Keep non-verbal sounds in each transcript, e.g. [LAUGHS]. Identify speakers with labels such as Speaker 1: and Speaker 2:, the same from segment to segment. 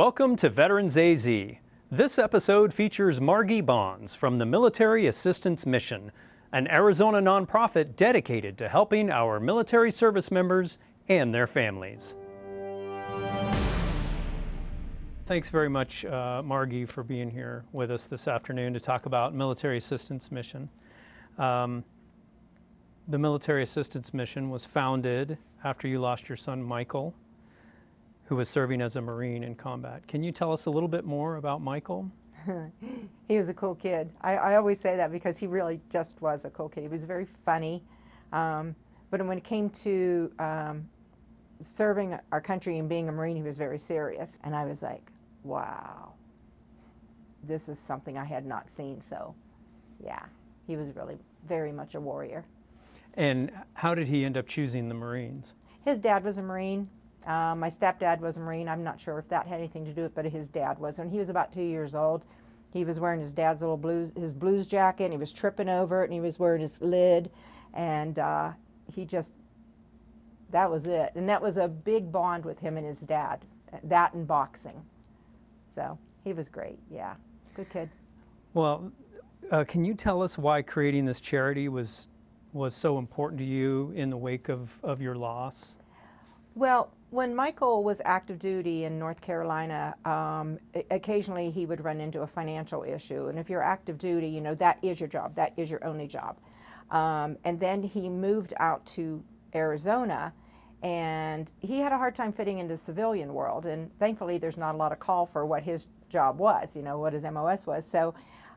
Speaker 1: Welcome to Veterans AZ. This episode features Margy Bons from the Military Assistance Mission, an Arizona nonprofit dedicated to helping our military service members and their families. Thanks very much, uh, Margy, for being here with us this afternoon to talk about Military Assistance Mission. Um, the Military Assistance Mission was founded after you lost your son Michael, who was serving as a Marine in combat. Can you tell us a little bit more about Michael? [LAUGHS]
Speaker 2: he was a cool kid. I, I, always say that because he really just was a cool kid. He was very funny. Um, but when it came to um, serving our country and being a Marine, he was very serious. And I was like, wow, this is something I had not seen. So, yeah, he was really very much a warrior.
Speaker 1: And how did he end up choosing the Marines?
Speaker 2: His dad was a Marine. Um, my stepdad was a Marine. I'm not sure if that had anything to do with it, but his dad was. When he was about two years old, he was wearing his dad's little blues, his blues jacket, and he was tripping over it, and he was wearing his lid, and uh, he just, that was it. And that was a big bond with him and his dad, that and boxing. So he was great. Yeah, good kid.
Speaker 1: Well, uh, can you tell us why creating this charity was was so important to you in the wake of, of your loss?
Speaker 2: Well, when Michael was active duty in North Carolina, um, occasionally he would run into a financial issue. And if you're active duty, you know, that is your job, that is your only job. Um, and then he moved out to Arizona and he had a hard time fitting into the civilian world and thankfully there's not a lot of call for what his job was you know what his mos was so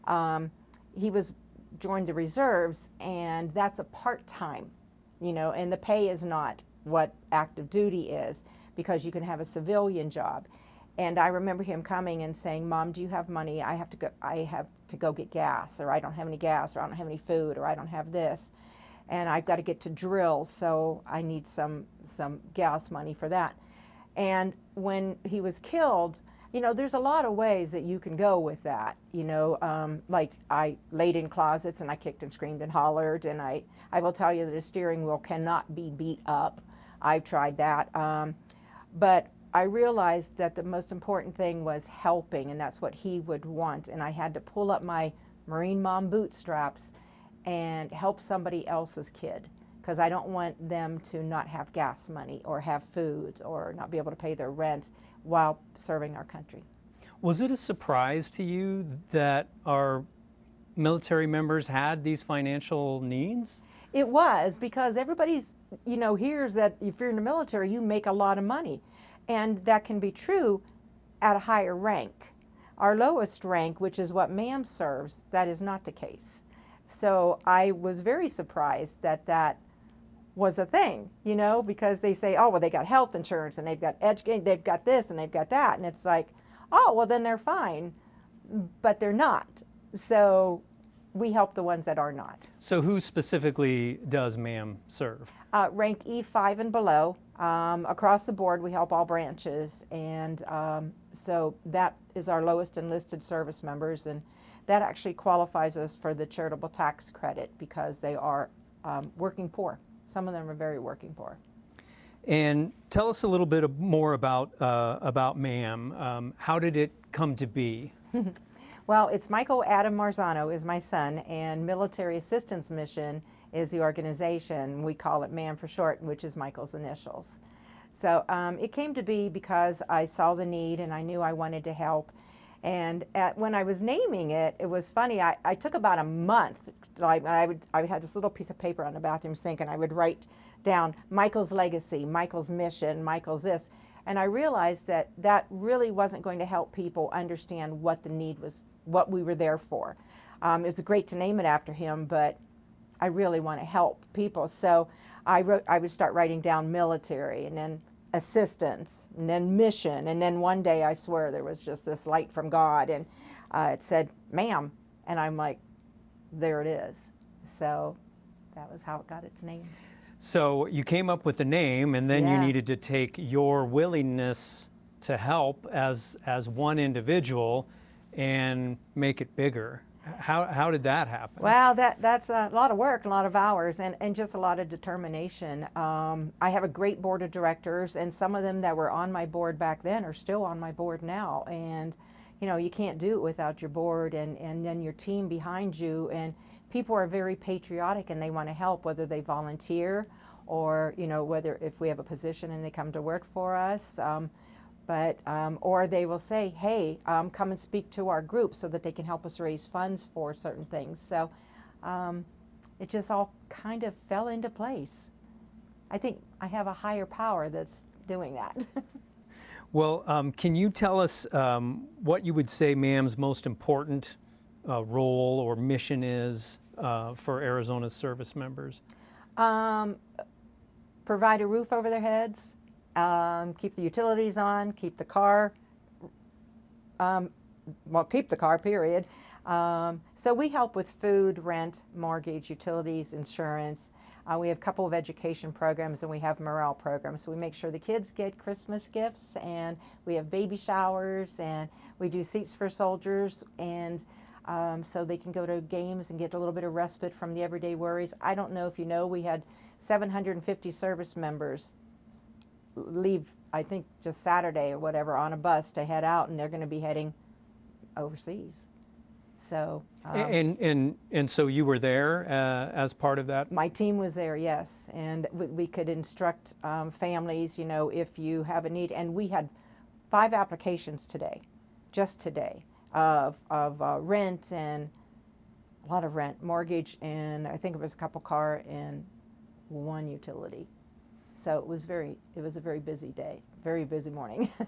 Speaker 2: um, he was joined the reserves and that's a part-time you know and the pay is not what active duty is because you can have a civilian job and i remember him coming and saying mom do you have money i have to go i have to go get gas or i don't have any gas or i don't have any food or i don't have this and I've got to get to drill, so I need some some gas money for that. And when he was killed, you know, there's a lot of ways that you can go with that. You know, um, like I laid in closets and I kicked and screamed and hollered, and I I will tell you that a steering wheel cannot be beat up. I've tried that, um, but I realized that the most important thing was helping, and that's what he would want. And I had to pull up my Marine Mom bootstraps and help somebody else's kid because I don't want them to not have gas money or have food or not be able to pay their rent while serving our country.
Speaker 1: Was it a surprise to you that our military members had these financial needs?
Speaker 2: It was because everybody's, you know, hears that if you're in the military, you make a lot of money. And that can be true at a higher rank. Our lowest rank, which is what MAM serves, that is not the case. So I was very surprised that that was a thing, you know, because they say, oh, well, they got health insurance and they've got education, they've got this and they've got that. And it's like, oh, well, then they're fine. But they're not. So we help the ones that are not.
Speaker 1: So who specifically does MAM serve?
Speaker 2: Uh, rank E5 and below. Um, across the board, we help all branches. And um, so that is our lowest enlisted service members. And that actually qualifies us for the charitable tax credit because they are um, working poor. Some of them are very working poor.
Speaker 1: And tell us a little bit more about uh, about MAM. Um, how did it come to be? [LAUGHS]
Speaker 2: well, it's Michael Adam Marzano is my son, and Military Assistance Mission is the organization. We call it MAM for short, which is Michael's initials. So um, it came to be because I saw the need and I knew I wanted to help. And at, when I was naming it, it was funny. I, I took about a month. I, I, would, I would have this little piece of paper on the bathroom sink, and I would write down Michael's legacy, Michael's mission, Michael's this. And I realized that that really wasn't going to help people understand what the need was, what we were there for. Um, it was great to name it after him, but I really want to help people. So I wrote, I would start writing down military, and then assistance and then mission and then one day i swear there was just this light from god and uh, it said ma'am and i'm like there it is so that was how it got its name
Speaker 1: so you came up with the name and then yeah. you needed to take your willingness to help as as one individual and make it bigger How, how did that happen?
Speaker 2: Well, that that's a lot of work, a lot of hours, and, and just a lot of determination. Um, I have a great board of directors, and some of them that were on my board back then are still on my board now. And you know, you can't do it without your board and, and then your team behind you. And people are very patriotic and they want to help, whether they volunteer or you know whether if we have a position and they come to work for us. Um, but um, or they will say, "Hey, um, come and speak to our group," so that they can help us raise funds for certain things. So um, it just all kind of fell into place. I think I have a higher power that's doing that. [LAUGHS]
Speaker 1: Well, um, can you tell us um, what you would say MAM's most important uh, role or mission is uh, for Arizona's service members?
Speaker 2: um, provide a roof over their heads, um, keep the utilities on, keep the car, um, well, keep the car, period. Um, so we help with food, rent, mortgage, utilities, insurance. Uh, we have a couple of education programs and we have morale programs. So we make sure the kids get Christmas gifts and we have baby showers and we do seats for soldiers and um, so they can go to games and get a little bit of respite from the everyday worries. I don't know if you know, we had 750 service members leave, I think just Saturday or whatever, on a bus to head out, and they're going to be heading overseas. So um,
Speaker 1: and, and, and so you were there uh, as part of that?
Speaker 2: my team was there, yes, and we, we could instruct um, families, you know, if you have a need. And we had five applications today, just today, of of uh, rent and a lot of rent, mortgage, and I think it was a couple car and one utility. So it was very, it was a very busy day, very busy morning. [LAUGHS]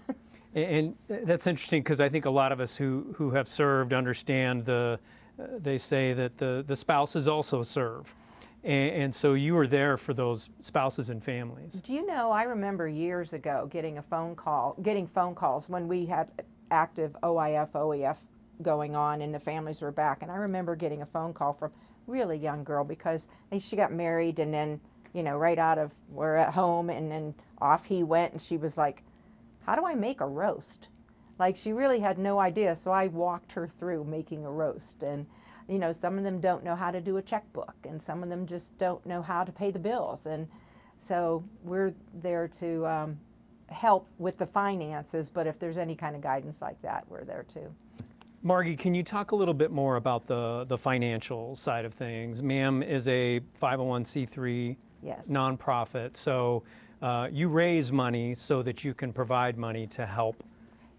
Speaker 1: And that's interesting because I think a lot of us who, who have served understand the, uh, they say that the, the spouses also serve. And, and so you were there for those spouses and families.
Speaker 2: Do you know, I remember years ago getting a phone call, getting phone calls when we had active OIF, OEF going on and the families were back. And I remember getting a phone call from a really young girl because she got married and then, you know, right out of, we're at home and then off he went and she was like, how do I make a roast? Like she really had no idea. So I walked her through making a roast. And, you know, some of them don't know how to do a checkbook and some of them just don't know how to pay the bills. And so we're there to um, help with the finances, but if there's any kind of guidance like that, we're there too.
Speaker 1: Margy, can you talk a little bit more about the, the financial side of things? MAM is a 501c3
Speaker 2: Yes.
Speaker 1: nonprofit, so uh, you raise money so that you can provide money to help.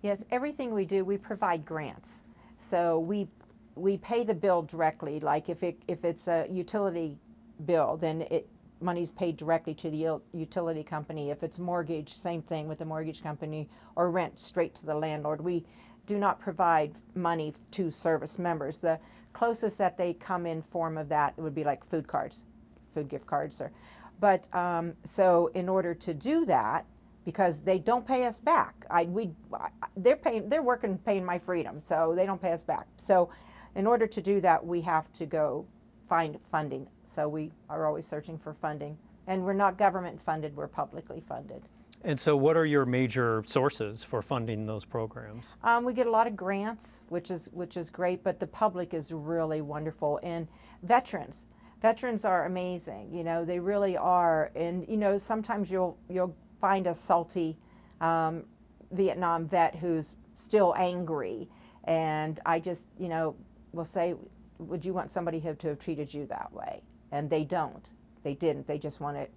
Speaker 2: Yes, everything we do, we provide grants. So we we pay the bill directly. Like if it if it's a utility bill, then it money's paid directly to the utility company. If it's mortgage, same thing with the mortgage company, or rent straight to the landlord. We do not provide money to service members. The closest that they come in form of that would be like food cards, food gift cards, or. But um, so in order to do that, because they don't pay us back. I we I- they're paying they're working paying my freedom, so they don't pay us back. So in order to do that, we have to go find funding. So we are always searching for funding, and we're not government funded; we're publicly funded.
Speaker 1: And so, what are your major sources for funding those programs?
Speaker 2: Um, we get a lot of grants, which is which is great, but the public is really wonderful. And veterans, veterans are amazing. You know, they really are. And you know, sometimes you'll you'll find a salty um, Vietnam vet who's still angry, and I just you know will say, would you want somebody to have treated you that way? And they don't. They didn't. They just want to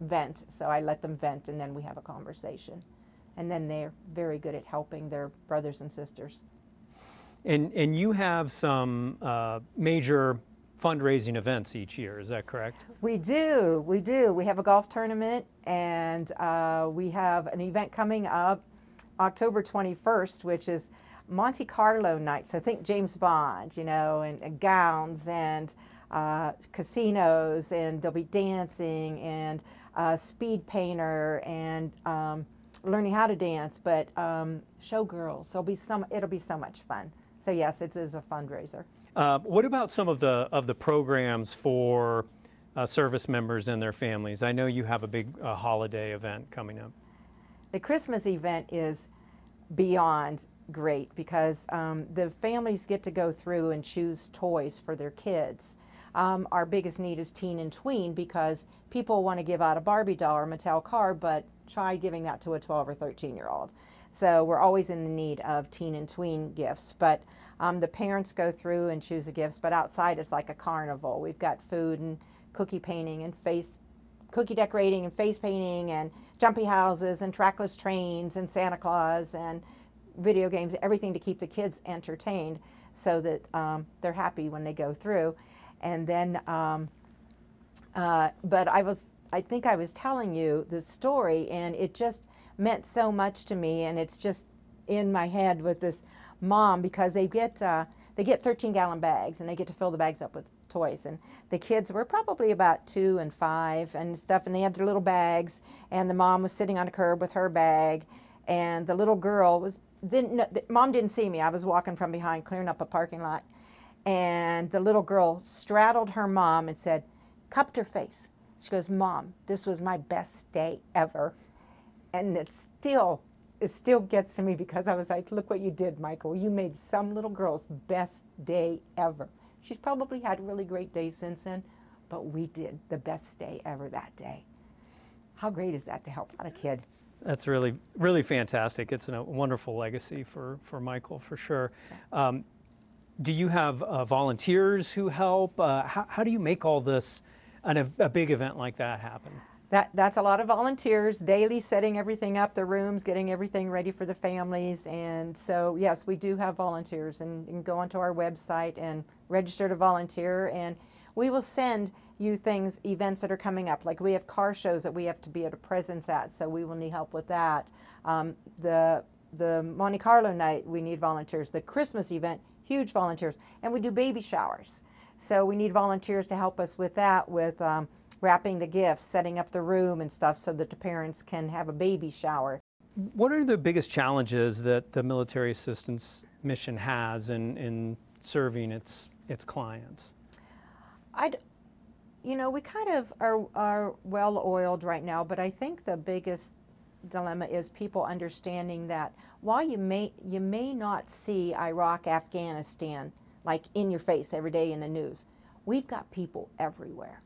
Speaker 2: vent. So I let them vent, and then we have a conversation and then they're very good at helping their brothers and sisters.
Speaker 1: And, and you have some uh, major fundraising events each year, is that correct?
Speaker 2: We do, we do. We have a golf tournament, and uh, we have an event coming up October 21st, which is Monte Carlo night. So think James Bond, you know, and, and gowns and uh, casinos, and there'll be dancing and uh, speed painter and um, learning how to dance, but um, showgirls. There'll be some. It'll be so much fun. So yes, it is a fundraiser.
Speaker 1: Uh, what about some of the of the programs for uh, service members and their families? I know you have a big uh, holiday event coming up.
Speaker 2: The Christmas event is beyond great because um, the families get to go through and choose toys for their kids. Um, our biggest need is teen and tween because people want to give out a Barbie doll or Mattel car, but try giving that to a 12 or 13 year old. So we're always in the need of teen and tween gifts. But um, the parents go through and choose the gifts, but outside it's like a carnival. We've got food and cookie painting and face cookie decorating and face painting and jumpy houses and trackless trains and Santa Claus and video games, everything to keep the kids entertained so that um, they're happy when they go through. And then, um, uh, but I was, I think I was telling you the story, and it just meant so much to me, and it's just in my head with this mom because they get uh, they get 13 gallon bags and they get to fill the bags up with toys and the kids were probably about two and five and stuff and they had their little bags and the mom was sitting on a curb with her bag and the little girl was didn't know, the mom didn't see me i was walking from behind clearing up a parking lot and the little girl straddled her mom and said cupped her face. She goes mom this was my best day ever and it still it still gets to me because I was like, look what you did, Michael. You made some little girl's best day ever. She's probably had really great days since then, but we did the best day ever that day. How great is that to help out a kid?
Speaker 1: That's really, really fantastic. It's a wonderful legacy for, for Michael, for sure. Um, do you have uh, volunteers who help? Uh, how, how do you make all this, and a, a big event like that happen?
Speaker 2: That, that's a lot of volunteers, daily setting everything up, the rooms, getting everything ready for the families. And so, yes, we do have volunteers. And you can go onto our website and register to volunteer. And we will send you things, events that are coming up. Like we have car shows that we have to be at a presence at, so we will need help with that. Um, the the Monte Carlo night, we need volunteers. The Christmas event, huge volunteers. And we do baby showers. So we need volunteers to help us with that, with um, wrapping the gifts, setting up the room and stuff so that the parents can have a baby shower.
Speaker 1: What are the biggest challenges that the military assistance mission has in, in serving its, its clients?
Speaker 2: I'd, you know, we kind of are, are well oiled right now, but I think the biggest dilemma is people understanding that while you may you may not see Iraq, Afghanistan like in your face every day in the news, we've got people everywhere.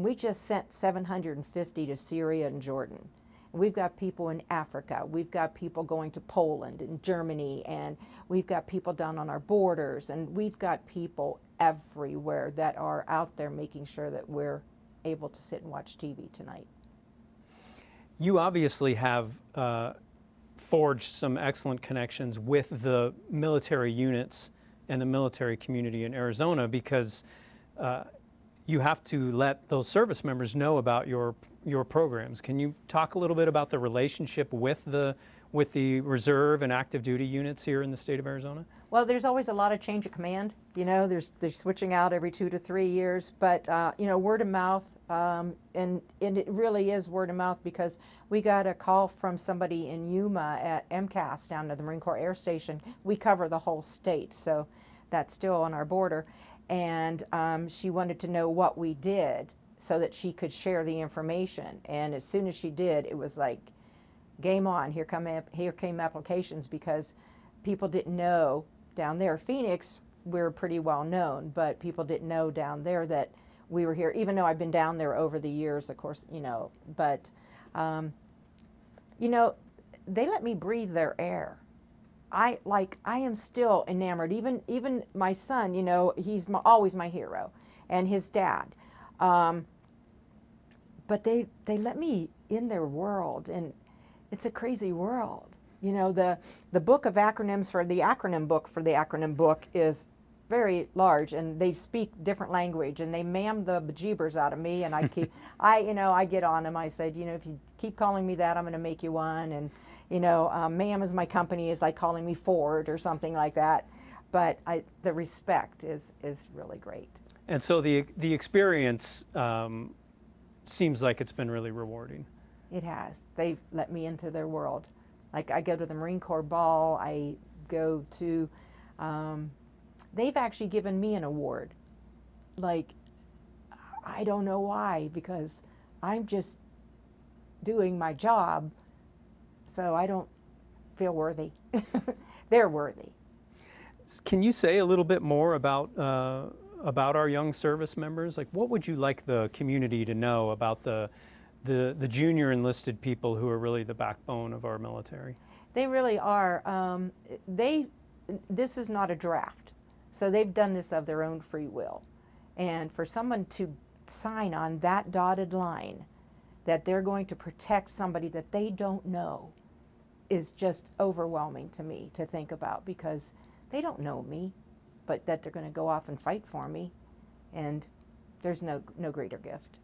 Speaker 2: And we just sent 750 to Syria and Jordan. We've got people in Africa. We've got people going to Poland and Germany. And we've got people down on our borders. And we've got people everywhere that are out there making sure that we're able to sit and watch TV tonight.
Speaker 1: You obviously have uh, forged some excellent connections with the military units and the military community in Arizona because uh, you have to let those service members know about your your programs. Can you talk a little bit about the relationship with the with the reserve and active duty units here in the state of Arizona?
Speaker 2: Well, there's always a lot of change of command. You know, there's they're switching out every two to three years, but uh, you know, word of mouth, um, and and it really is word of mouth because we got a call from somebody in Yuma at MCAS down to the Marine Corps Air Station. We cover the whole state, so that's still on our border, and um, she wanted to know what we did so that she could share the information. And as soon as she did, it was like, game on. Here come here came applications because people didn't know down there. Phoenix, we're pretty well known, but people didn't know down there that we were here. Even though I've been down there over the years, of course, you know. But um, you know, they let me breathe their air. I like I am still enamored. Even even my son, you know, he's my, always my hero, and his dad. Um, but they they let me in their world, and it's a crazy world. You know, the the book of acronyms for the acronym book for the acronym book is very large, and they speak different language, and they mam the bejeebers out of me, and I keep [LAUGHS] I you know I get on them. I said, you know, if you keep calling me that, I'm going to make you one, and you know, um, ma'am is my company is like calling me Ford or something like that. But I, the respect is is really great.
Speaker 1: And so the the experience um, seems like it's been really rewarding.
Speaker 2: It has. They let me into their world. Like I go to the Marine Corps ball. I go to. Um, they've actually given me an award. Like I don't know why because I'm just doing my job so I don't feel worthy. [LAUGHS] They're worthy.
Speaker 1: Can you say a little bit more about uh, about our young service members? Like, what would you like the community to know about the the, the junior enlisted people who are really the backbone of our military?
Speaker 2: They really are. Um, they. This is not a draft, so they've done this of their own free will, and for someone to sign on that dotted line that they're going to protect somebody that they don't know is just overwhelming to me to think about because they don't know me, but that they're going to go off and fight for me, and there's no no greater gift.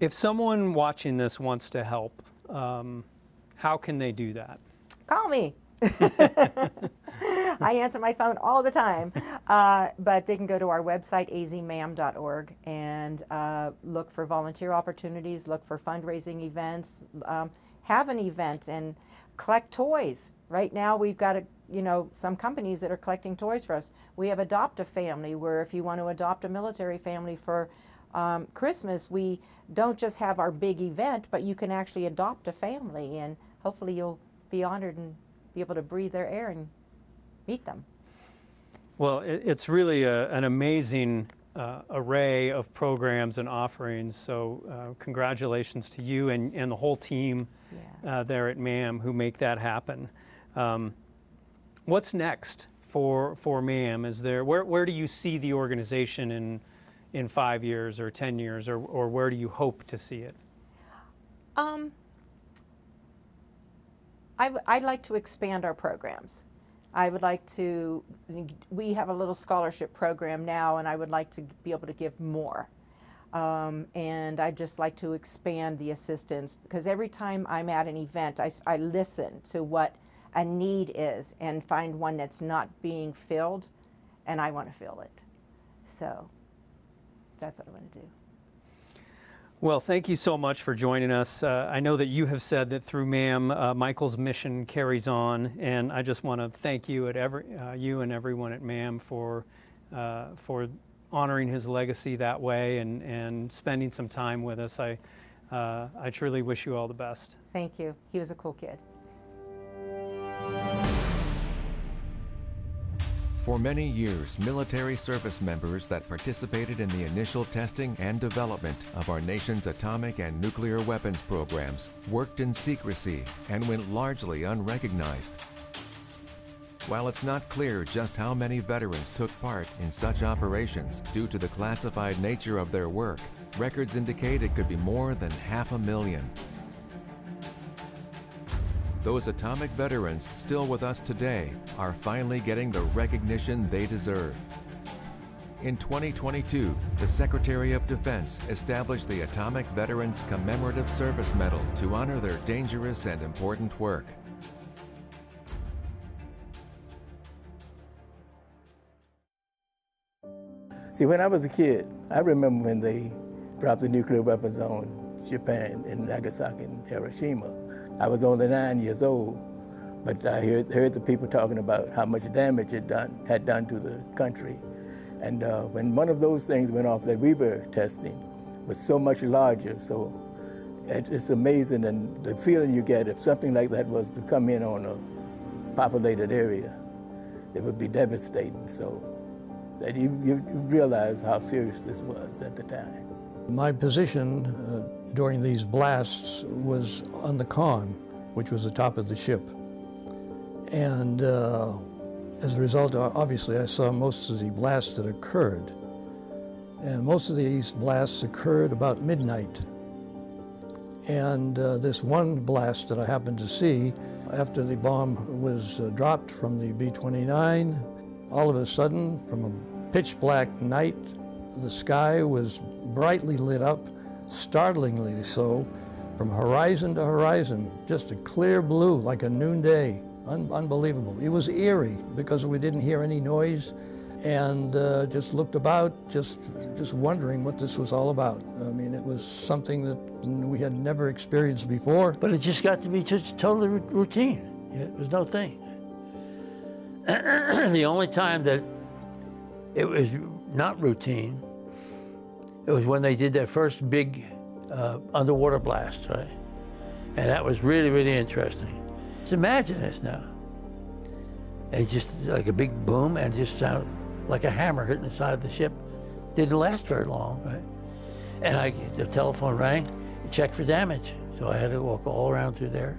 Speaker 1: If someone watching this wants to help, um, how can they do that?
Speaker 2: Call me. [LAUGHS] [LAUGHS] I answer my phone all the time. Uh, but they can go to our website, azmam.org, and uh, look for volunteer opportunities, look for fundraising events, um, have an event, and collect toys. Right now, we've got a, you know some companies that are collecting toys for us. We have Adopt a Family, where if you want to adopt a military family for um, Christmas, we don't just have our big event, but you can actually adopt a family, and hopefully you'll be honored and be able to breathe their air and meet them.
Speaker 1: Well, it, it's really a, an amazing uh, array of programs and offerings. So, uh, congratulations to you and, and the whole team
Speaker 2: Yeah.
Speaker 1: uh, there at MAM who make that happen. Um, what's next for for MAM? Is there where where do you see the organization in in five years or ten years, or or where do you hope to see it?
Speaker 2: Um, I w- I'd like to expand our programs. I would like to, we have a little scholarship program now, and I would like to be able to give more. Um, and I'd just like to expand the assistance because every time I'm at an event, I listen to what a need is and find one that's not being filled, and I want to fill it. So that's what I want to do.
Speaker 1: Well, thank you so much for joining us. Uh, I know that you have said that through MAM, uh, Michael's mission carries on, and I just want to thank you at every uh, you and everyone at MAM for uh, for honoring his legacy that way and and spending some time with us. I uh, I truly wish you all the best.
Speaker 2: Thank you. He was a cool kid.
Speaker 3: For many years, military service members that participated in the initial testing and development of our nation's atomic and nuclear weapons programs worked in secrecy and went largely unrecognized. While it's not clear just how many veterans took part in such operations due to the classified nature of their work, records indicate it could be more than half a million. Those atomic veterans still with us today are finally getting the recognition they deserve. In 2022, the Secretary of Defense established the Atomic Veterans Commemorative Service Medal to honor their dangerous and important work.
Speaker 4: See, when I was a kid, I remember when they dropped the nuclear weapons on Japan in Nagasaki and Hiroshima. I was only nine years old, but I heard, heard the people talking about how much damage it done, had done to the country. And uh, when one of those things went off that we were testing was so much larger, so it, it's amazing and the feeling you get if something like that was to come in on a populated area, it would be devastating. So that you, you, realize how serious this was at the time.
Speaker 5: My position uh, during these blasts was on the con, which was the top of the ship. And uh, as a result, obviously, I saw most of the blasts that occurred. And most of these blasts occurred about midnight. And uh, this one blast that I happened to see after the bomb was uh, dropped from the B 29, all of a sudden, from a pitch black night, the sky was brightly lit up, startlingly so, from horizon to horizon, just a clear blue like a noonday. Un- unbelievable. It was eerie because we didn't hear any noise and uh, just looked about, just, just wondering what this was all about. I mean, it was something that we had never experienced before.
Speaker 6: But it just got to be just totally routine. It was no thing. [CLEARS THROAT] the only time that it was not routine, it was when they did their first big uh, underwater blast, right? And that was really, really interesting. Just imagine this now. It's just like a big boom and just sound like a hammer hitting the side of the ship. Didn't last very long, right? And I, the telephone rang, checked for damage. So I had to walk all around through there.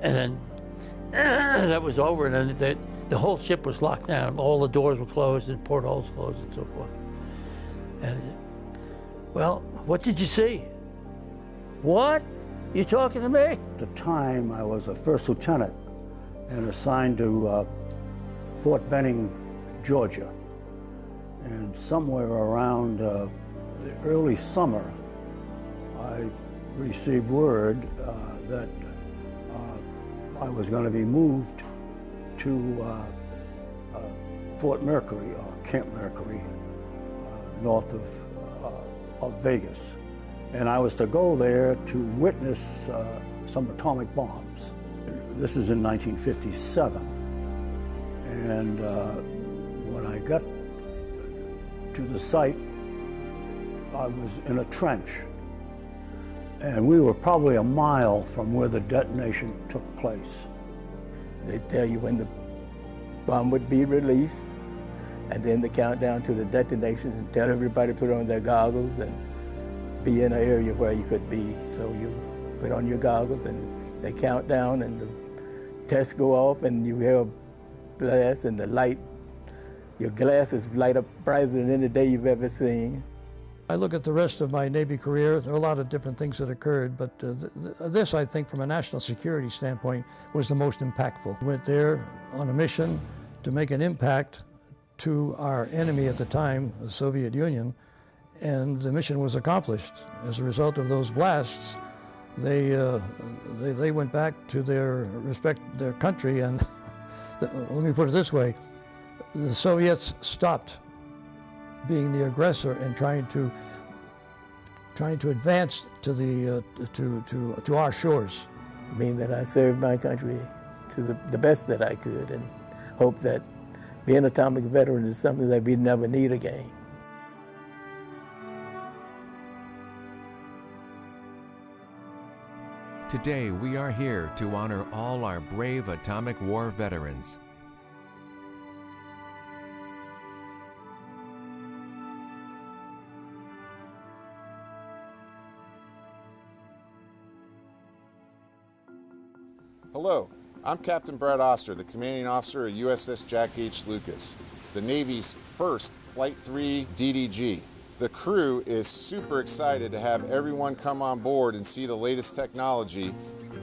Speaker 6: And then [CLEARS THROAT] that was over, and then the, the whole ship was locked down. All the doors were closed and portholes closed and so forth. And, well, what did you see? What? You talking to me?
Speaker 7: At the time, I was a first lieutenant and assigned to uh, Fort Benning, Georgia. And somewhere around uh, the early summer, I received word uh, that uh, I was going to be moved to uh, uh, Fort Mercury, or Camp Mercury, uh, north of, uh, of Vegas. And I was to go there to witness some atomic bombs. This is in 1957. And when I got to the site, I was in a trench. And we were probably a mile from where the detonation took place.
Speaker 4: They tell you when the bomb would be released, and then the countdown to the detonation, and tell everybody to put on their goggles and be in an area where you could be. So you put on your goggles, and they count down, and the tests go off, and you hear a blast, and the light, your glasses light up brighter than any day you've ever seen.
Speaker 5: I look at the rest of my Navy career, there are a lot of different things that occurred, but uh, th- th- this, I think, from a national security standpoint, was the most impactful. We went there on a mission to make an impact to our enemy at the time, the Soviet Union, and the mission was accomplished. As a result of those blasts, they, uh, they, they went back to their respect, their country, and the, [LAUGHS] let me put it this way, the Soviets stopped being the aggressor and trying to trying to advance to the uh, to, to to our shores.
Speaker 4: I mean that I served my country to the, the best that I could and hope that being an atomic veteran is something that we never need again.
Speaker 3: Today, we are here to honor all our brave atomic war veterans.
Speaker 8: I'm Captain Brad Oster, the commanding officer of USS Jack H. Lucas, the Navy's first Flight 3 DDG. The crew is super excited to have everyone come on board and see the latest technology.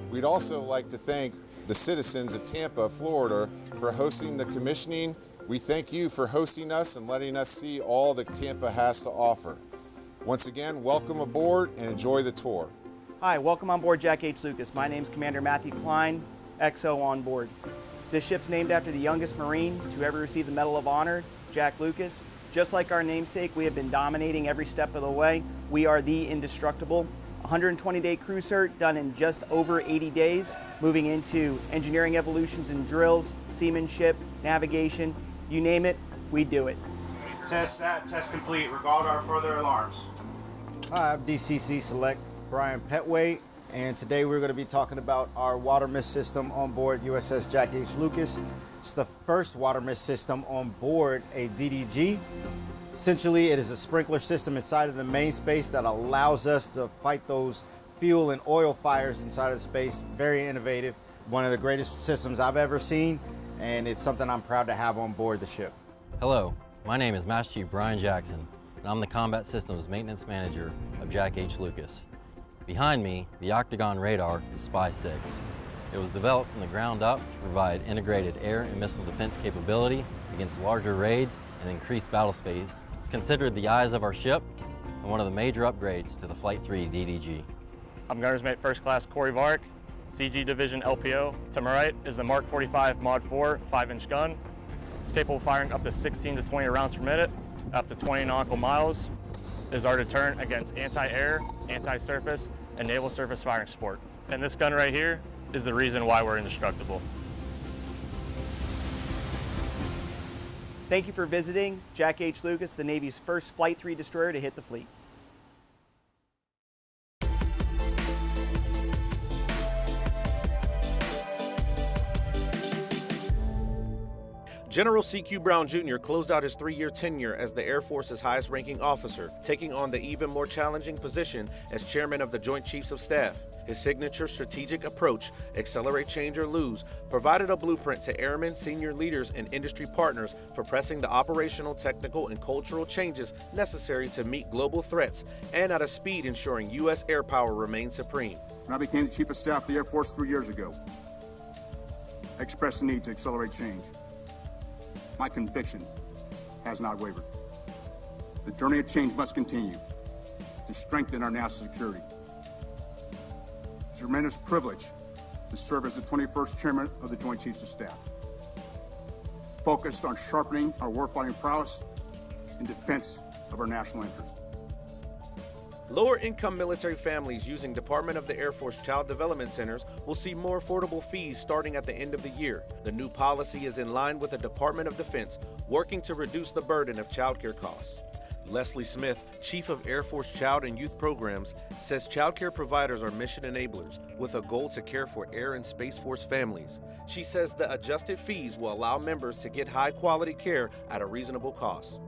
Speaker 8: We'd also like to thank the citizens of Tampa, Florida, for hosting the commissioning. We thank you for hosting us and letting us see all that Tampa has to offer. Once again, welcome aboard and enjoy the tour.
Speaker 9: Hi, welcome on board Jack H. Lucas. My name is Commander Matthew Klein, XO on board. This ship's named after the youngest Marine to ever receive the Medal of Honor, Jack Lucas. Just like our namesake, we have been dominating every step of the way. We are the indestructible. 120 day crew cert done in just over 80 days, moving into engineering evolutions and drills, seamanship, navigation, you name it, we do it.
Speaker 10: Test set, test complete. Regard our further alarms.
Speaker 11: Uh, Hi, I'm DCC Select Brian Petway, and today we're going to be talking about our water mist system on board USS Jack H. Lucas. It's the first water mist system on board a DDG. Essentially, it is a sprinkler system inside of the main space that allows us to fight those fuel and oil fires inside of the space. Very innovative. One of the greatest systems I've ever seen, and it's something I'm proud to have on board the ship.
Speaker 12: Hello, my name is Master Chief Brian Jackson, and I'm the Combat Systems Maintenance Manager of Jack H. Lucas. Behind me, the Octagon radar is Spy 6. It was developed from the ground up to provide integrated air and missile defense capability against larger raids and increased battle space. It's considered the eyes of our ship and one of the major upgrades to the Flight 3 DDG.
Speaker 13: I'm Gunner's Mate First Class Corey Vark, CG Division LPO. To my right is the Mark 45 Mod 4 5-inch gun. It's capable of firing up to 16 to 20 rounds per minute, up to 20 nautical miles. Is our deterrent against anti-air, anti-surface, and naval surface firing support. And this gun right here is the reason why we're indestructible.
Speaker 9: Thank you for visiting Jack H. Lucas, the Navy's first Flight 3 destroyer to hit the fleet.
Speaker 14: General C.Q. Brown Jr. closed out his three year tenure as the Air Force's highest ranking officer, taking on the even more challenging position as chairman of the Joint Chiefs of Staff. His signature strategic approach, Accelerate Change or Lose, provided a blueprint to airmen, senior leaders, and industry partners for pressing the operational, technical, and cultural changes necessary to meet global threats and at a speed ensuring U.S. air power remains supreme.
Speaker 15: When I became the Chief of Staff of the Air Force three years ago, I expressed the need to accelerate change. My conviction has not wavered. The journey of change must continue to strengthen our national security. It's a tremendous privilege to serve as the 21st Chairman of the Joint Chiefs of Staff, focused on sharpening our warfighting prowess in defense of our national interests.
Speaker 14: Lower income military families using Department of the Air Force Child Development Centers will see more affordable fees starting at the end of the year. The new policy is in line with the Department of Defense working to reduce the burden of childcare costs. Leslie Smith, Chief of Air Force Child and Youth Programs, says childcare providers are mission enablers with a goal to care for Air and Space Force families. She says the adjusted fees will allow members to get high quality care at a reasonable cost.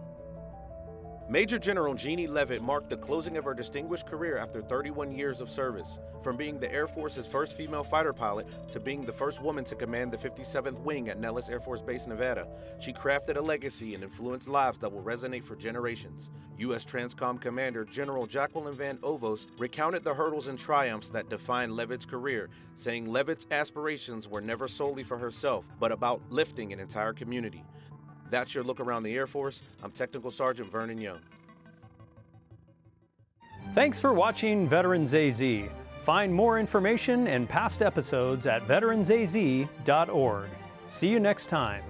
Speaker 14: Major General Jeannie Levitt marked the closing of her distinguished career after 31 years of service. From being the Air Force's first female fighter pilot to being the first woman to command the 57th Wing at Nellis Air Force Base, Nevada, she crafted a legacy and influenced lives that will resonate for generations. U.S. Transcom Commander General Jacqueline Van Ovost recounted the hurdles and triumphs that defined Levitt's career, saying Levitt's aspirations were never solely for herself, but about lifting an entire community. That's your look around the Air Force. I'm Technical Sergeant Vernon Young.
Speaker 1: Thanks for watching Veterans AZ. Find more information and past episodes at veteransaz.org. See you next time.